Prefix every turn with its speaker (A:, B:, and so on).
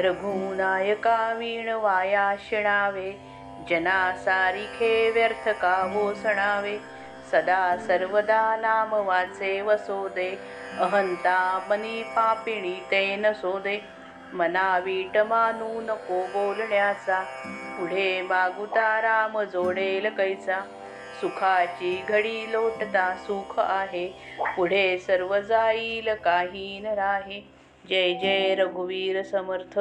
A: रघुनायका वीण वाया शिणावे जना सारिखे व्यर्थ का हो सणावे सदा सर्वदा नाम वाचे वसोदे अहंता मनी पापिणी ते नसोदे मना वीट मानू नको बोलण्याचा पुढे मागुता राम जोडेल कैसा सुखाची घडी लोटता सुख आहे पुढे सर्व जाईल काही न राहे जय जय रघुवीर समर्थ.